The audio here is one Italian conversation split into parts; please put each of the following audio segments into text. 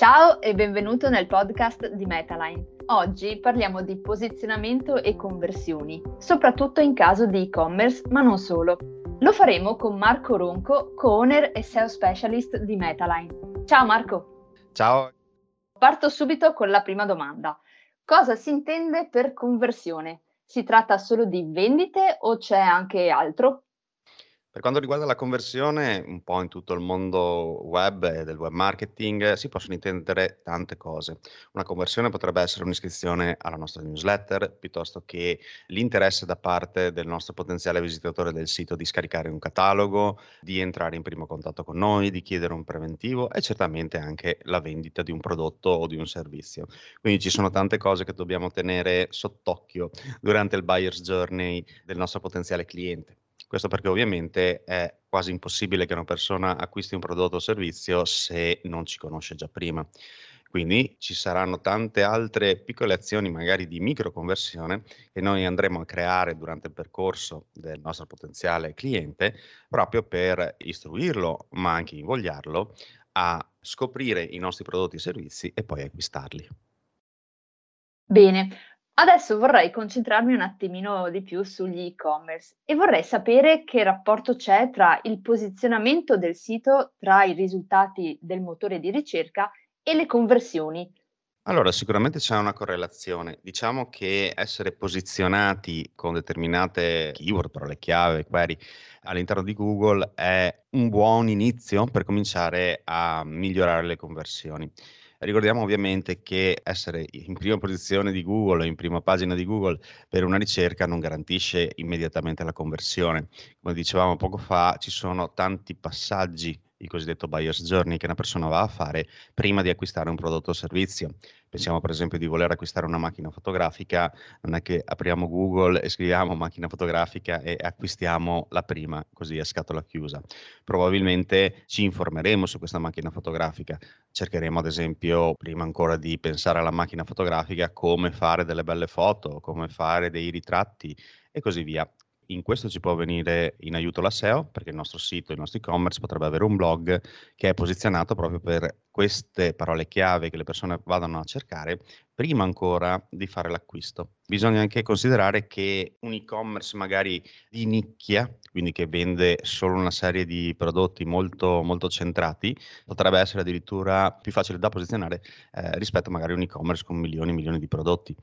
Ciao e benvenuto nel podcast di Metaline. Oggi parliamo di posizionamento e conversioni, soprattutto in caso di e-commerce, ma non solo. Lo faremo con Marco Ronco, co-owner e SEO specialist di Metaline. Ciao Marco. Ciao. Parto subito con la prima domanda. Cosa si intende per conversione? Si tratta solo di vendite o c'è anche altro? Per quanto riguarda la conversione, un po' in tutto il mondo web e del web marketing si possono intendere tante cose. Una conversione potrebbe essere un'iscrizione alla nostra newsletter, piuttosto che l'interesse da parte del nostro potenziale visitatore del sito di scaricare un catalogo, di entrare in primo contatto con noi, di chiedere un preventivo e certamente anche la vendita di un prodotto o di un servizio. Quindi ci sono tante cose che dobbiamo tenere sott'occhio durante il buyer's journey del nostro potenziale cliente. Questo perché ovviamente è quasi impossibile che una persona acquisti un prodotto o servizio se non ci conosce già prima. Quindi ci saranno tante altre piccole azioni, magari di microconversione, che noi andremo a creare durante il percorso del nostro potenziale cliente, proprio per istruirlo, ma anche invogliarlo a scoprire i nostri prodotti e servizi e poi acquistarli. Bene, Adesso vorrei concentrarmi un attimino di più sugli e-commerce e vorrei sapere che rapporto c'è tra il posizionamento del sito, tra i risultati del motore di ricerca e le conversioni. Allora, sicuramente c'è una correlazione. Diciamo che essere posizionati con determinate keyword, parole chiave, query all'interno di Google è un buon inizio per cominciare a migliorare le conversioni. Ricordiamo ovviamente che essere in prima posizione di Google o in prima pagina di Google per una ricerca non garantisce immediatamente la conversione. Come dicevamo poco fa, ci sono tanti passaggi il cosiddetto buyer's journey che una persona va a fare prima di acquistare un prodotto o servizio. Pensiamo per esempio di voler acquistare una macchina fotografica, non è che apriamo Google e scriviamo macchina fotografica e acquistiamo la prima così a scatola chiusa. Probabilmente ci informeremo su questa macchina fotografica, cercheremo ad esempio prima ancora di pensare alla macchina fotografica come fare delle belle foto, come fare dei ritratti e così via in questo ci può venire in aiuto la SEO, perché il nostro sito, il nostro e-commerce potrebbe avere un blog che è posizionato proprio per queste parole chiave che le persone vadano a cercare prima ancora di fare l'acquisto. Bisogna anche considerare che un e-commerce magari di nicchia, quindi che vende solo una serie di prodotti molto, molto centrati, potrebbe essere addirittura più facile da posizionare eh, rispetto magari a un e-commerce con milioni e milioni di prodotti.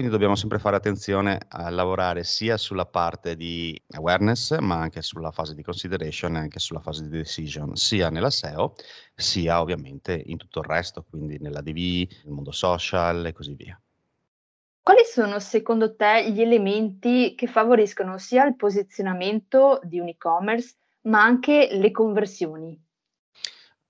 Quindi dobbiamo sempre fare attenzione a lavorare sia sulla parte di awareness, ma anche sulla fase di consideration e anche sulla fase di decision, sia nella SEO, sia ovviamente in tutto il resto, quindi nella DV, nel mondo social e così via. Quali sono secondo te gli elementi che favoriscono sia il posizionamento di un e-commerce, ma anche le conversioni?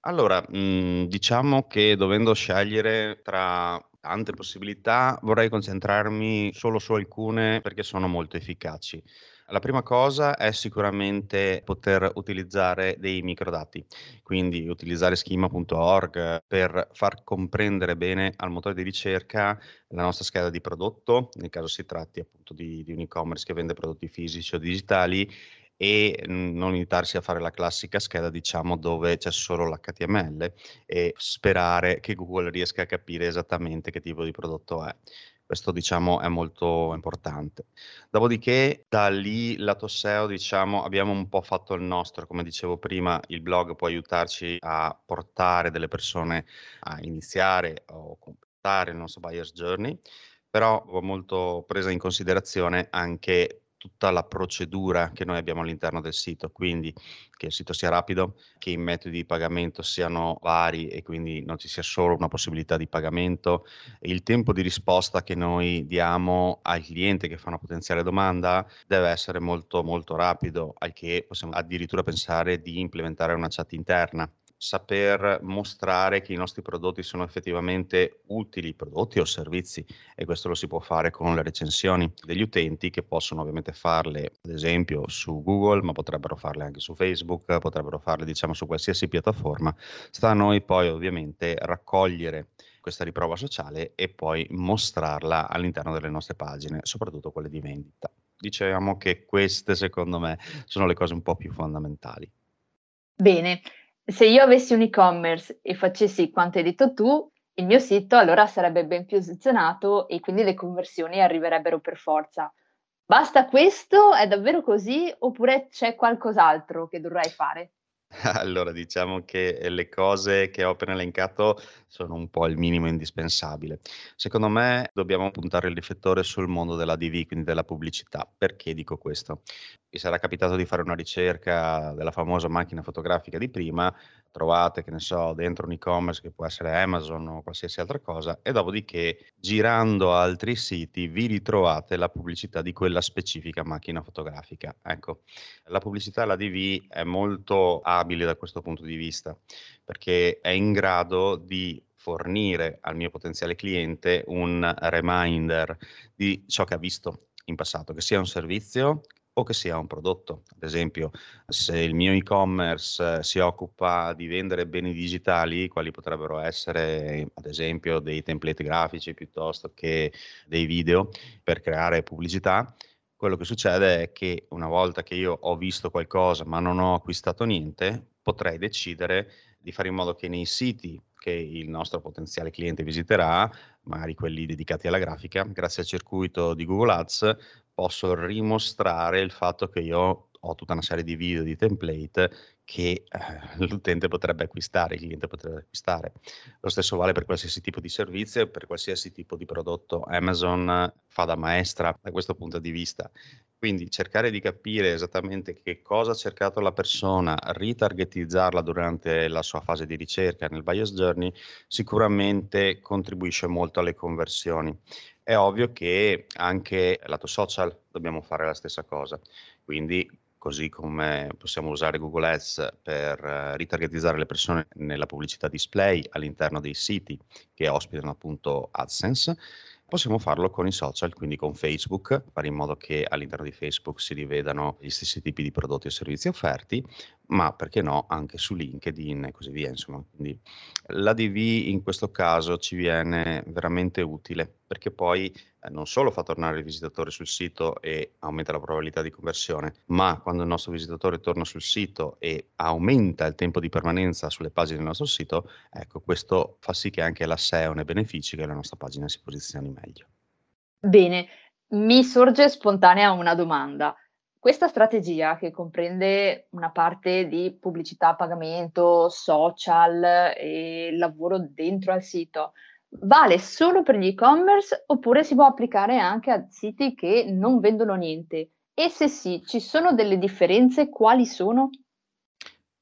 Allora, mhmm, diciamo che dovendo scegliere tra tante possibilità, vorrei concentrarmi solo su alcune perché sono molto efficaci. La prima cosa è sicuramente poter utilizzare dei microdati, quindi utilizzare schema.org per far comprendere bene al motore di ricerca la nostra scheda di prodotto, nel caso si tratti appunto di, di un e-commerce che vende prodotti fisici o digitali e non limitarsi a fare la classica scheda, diciamo, dove c'è solo l'HTML e sperare che Google riesca a capire esattamente che tipo di prodotto è. Questo diciamo è molto importante. Dopodiché da lì lato SEO diciamo abbiamo un po' fatto il nostro, come dicevo prima, il blog può aiutarci a portare delle persone a iniziare o completare il nostro buyer's journey, però ho molto presa in considerazione anche tutta la procedura che noi abbiamo all'interno del sito, quindi che il sito sia rapido, che i metodi di pagamento siano vari e quindi non ci sia solo una possibilità di pagamento, il tempo di risposta che noi diamo al cliente che fa una potenziale domanda deve essere molto molto rapido, al che possiamo addirittura pensare di implementare una chat interna saper mostrare che i nostri prodotti sono effettivamente utili, prodotti o servizi, e questo lo si può fare con le recensioni degli utenti che possono ovviamente farle, ad esempio, su Google, ma potrebbero farle anche su Facebook, potrebbero farle, diciamo, su qualsiasi piattaforma. Sta a noi poi ovviamente raccogliere questa riprova sociale e poi mostrarla all'interno delle nostre pagine, soprattutto quelle di vendita. Diciamo che queste, secondo me, sono le cose un po' più fondamentali. Bene, se io avessi un e-commerce e facessi quanto hai detto tu, Il mio sito allora sarebbe ben posizionato e quindi le conversioni arriverebbero per forza. Basta questo? È davvero così? Oppure c'è qualcos'altro che dovrai fare? Allora, diciamo che le cose che ho appena elencato sono un po' il minimo indispensabile. Secondo me dobbiamo puntare il riflettore sul mondo dell'ADV, quindi della pubblicità. Perché dico questo? Vi sarà capitato di fare una ricerca della famosa macchina fotografica di prima, trovate, che ne so, dentro un e-commerce che può essere Amazon o qualsiasi altra cosa, e dopodiché girando altri siti vi ritrovate la pubblicità di quella specifica macchina fotografica. Ecco, la pubblicità l'ADV è molto abile da questo punto di vista, perché è in grado di fornire al mio potenziale cliente un reminder di ciò che ha visto in passato, che sia un servizio o che sia un prodotto. Ad esempio, se il mio e-commerce eh, si occupa di vendere beni digitali, quali potrebbero essere, ad esempio, dei template grafici piuttosto che dei video per creare pubblicità, quello che succede è che una volta che io ho visto qualcosa ma non ho acquistato niente, potrei decidere di fare in modo che nei siti che il nostro potenziale cliente visiterà, magari quelli dedicati alla grafica, grazie al circuito di Google Ads, posso rimostrare il fatto che io ho tutta una serie di video, di template che eh, l'utente potrebbe acquistare, il cliente potrebbe acquistare. Lo stesso vale per qualsiasi tipo di servizio per qualsiasi tipo di prodotto. Amazon fa da maestra da questo punto di vista. Quindi cercare di capire esattamente che cosa ha cercato la persona, ritargetizzarla durante la sua fase di ricerca nel bias journey, sicuramente contribuisce molto alle conversioni. È ovvio che anche lato social dobbiamo fare la stessa cosa, quindi così come possiamo usare Google Ads per eh, ritargetizzare le persone nella pubblicità display all'interno dei siti che ospitano appunto AdSense, possiamo farlo con i social, quindi con Facebook, fare in modo che all'interno di Facebook si rivedano gli stessi tipi di prodotti e servizi offerti, ma perché no anche su LinkedIn e così via. Insomma. Quindi l'ADV in questo caso ci viene veramente utile perché poi eh, non solo fa tornare il visitatore sul sito e aumenta la probabilità di conversione, ma quando il nostro visitatore torna sul sito e aumenta il tempo di permanenza sulle pagine del nostro sito, ecco, questo fa sì che anche la SEO ne benefici, che la nostra pagina si posizioni meglio. Bene, mi sorge spontanea una domanda. Questa strategia che comprende una parte di pubblicità a pagamento, social e lavoro dentro al sito, vale solo per gli e-commerce oppure si può applicare anche a siti che non vendono niente? E se sì, ci sono delle differenze? Quali sono?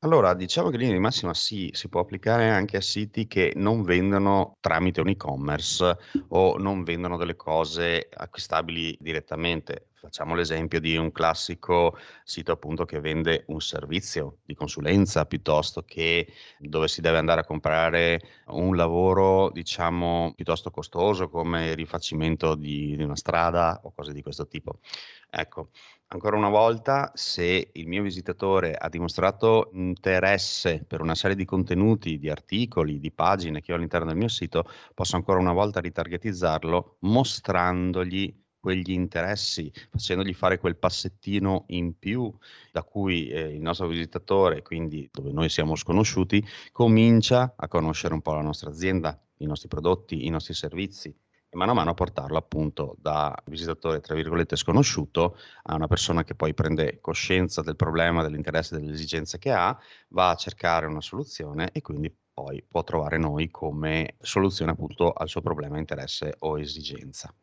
Allora, diciamo che in linea di massima sì, si può applicare anche a siti che non vendono tramite un e-commerce o non vendono delle cose acquistabili direttamente. Facciamo l'esempio di un classico sito appunto che vende un servizio di consulenza piuttosto che dove si deve andare a comprare un lavoro, diciamo, piuttosto costoso come rifacimento di, di una strada o cose di questo tipo. Ecco, ancora una volta, se il mio visitatore ha dimostrato interesse per una serie di contenuti, di articoli, di pagine che ho all'interno del mio sito, posso ancora una volta ritargetizzarlo mostrandogli quegli interessi, facendogli fare quel passettino in più da cui eh, il nostro visitatore, quindi dove noi siamo sconosciuti, comincia a conoscere un po' la nostra azienda, i nostri prodotti, i nostri servizi e mano a mano portarlo appunto da visitatore tra virgolette sconosciuto a una persona che poi prende coscienza del problema, dell'interesse, delle esigenze che ha, va a cercare una soluzione e quindi poi può trovare noi come soluzione appunto al suo problema, interesse o esigenza.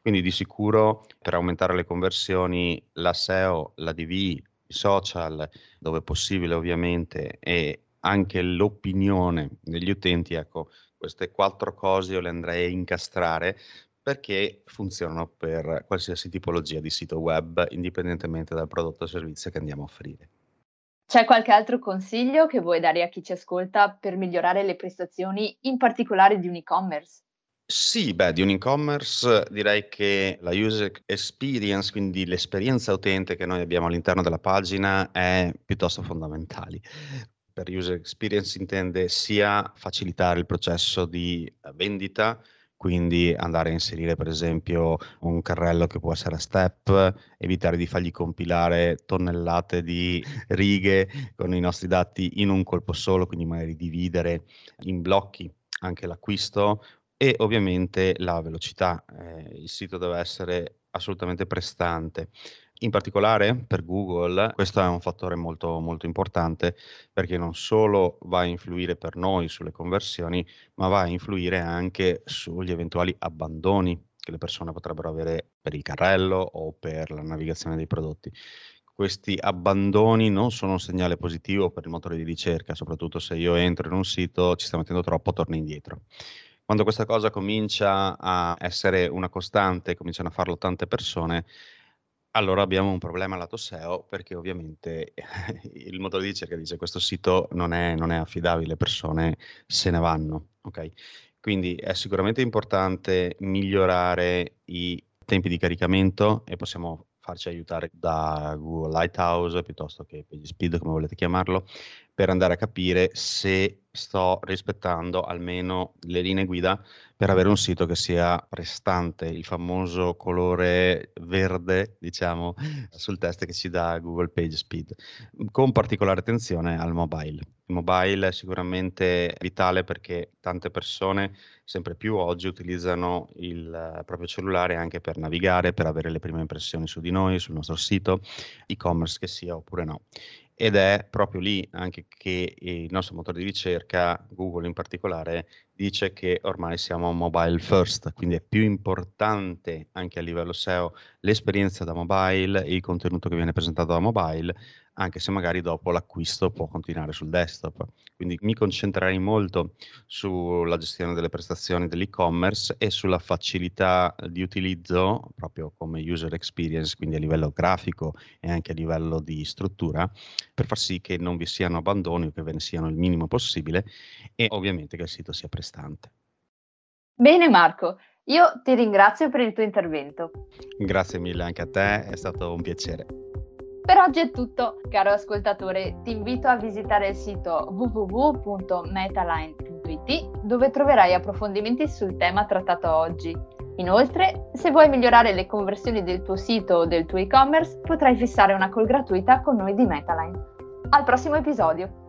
Quindi di sicuro per aumentare le conversioni la SEO, la DV, i social, dove possibile ovviamente, e anche l'opinione degli utenti, ecco, queste quattro cose io le andrei a incastrare perché funzionano per qualsiasi tipologia di sito web, indipendentemente dal prodotto o servizio che andiamo a offrire. C'è qualche altro consiglio che vuoi dare a chi ci ascolta per migliorare le prestazioni, in particolare di un e-commerce? Sì, beh, di un e-commerce direi che la user experience, quindi l'esperienza utente che noi abbiamo all'interno della pagina è piuttosto fondamentale. Per user experience si intende sia facilitare il processo di vendita, quindi andare a inserire per esempio un carrello che può essere a step, evitare di fargli compilare tonnellate di righe con i nostri dati in un colpo solo, quindi magari dividere in blocchi anche l'acquisto e ovviamente la velocità. Eh, il sito deve essere assolutamente prestante. In particolare per Google questo è un fattore molto, molto importante perché non solo va a influire per noi sulle conversioni, ma va a influire anche sugli eventuali abbandoni che le persone potrebbero avere per il carrello o per la navigazione dei prodotti. Questi abbandoni non sono un segnale positivo per il motore di ricerca, soprattutto se io entro in un sito, ci sta mettendo troppo, torno indietro. Quando questa cosa comincia a essere una costante, cominciano a farlo tante persone, allora abbiamo un problema lato SEO perché ovviamente il motore di ricerca dice questo sito non è, non è affidabile, le persone se ne vanno. Okay? Quindi è sicuramente importante migliorare i tempi di caricamento e possiamo farci aiutare da Google Lighthouse piuttosto che PageSpeed, come volete chiamarlo, per andare a capire se sto rispettando almeno le linee guida per avere un sito che sia prestante, il famoso colore verde, diciamo, sul test che ci dà Google PageSpeed, con particolare attenzione al mobile. Il mobile è sicuramente vitale perché tante persone sempre più oggi utilizzano il proprio cellulare anche per navigare, per avere le prime impressioni su di noi, sul nostro sito, e-commerce che sia oppure no. Ed è proprio lì anche che il nostro motore di ricerca, Google in particolare, dice che ormai siamo mobile first, quindi è più importante anche a livello SEO l'esperienza da mobile il contenuto che viene presentato da mobile anche se magari dopo l'acquisto può continuare sul desktop. Quindi mi concentrerei molto sulla gestione delle prestazioni dell'e-commerce e sulla facilità di utilizzo proprio come user experience, quindi a livello grafico e anche a livello di struttura, per far sì che non vi siano abbandoni o che ve ne siano il minimo possibile e ovviamente che il sito sia prestante. Bene Marco, io ti ringrazio per il tuo intervento. Grazie mille anche a te, è stato un piacere. Per oggi è tutto, caro ascoltatore, ti invito a visitare il sito www.metaline.it dove troverai approfondimenti sul tema trattato oggi. Inoltre, se vuoi migliorare le conversioni del tuo sito o del tuo e-commerce, potrai fissare una call gratuita con noi di Metaline. Al prossimo episodio!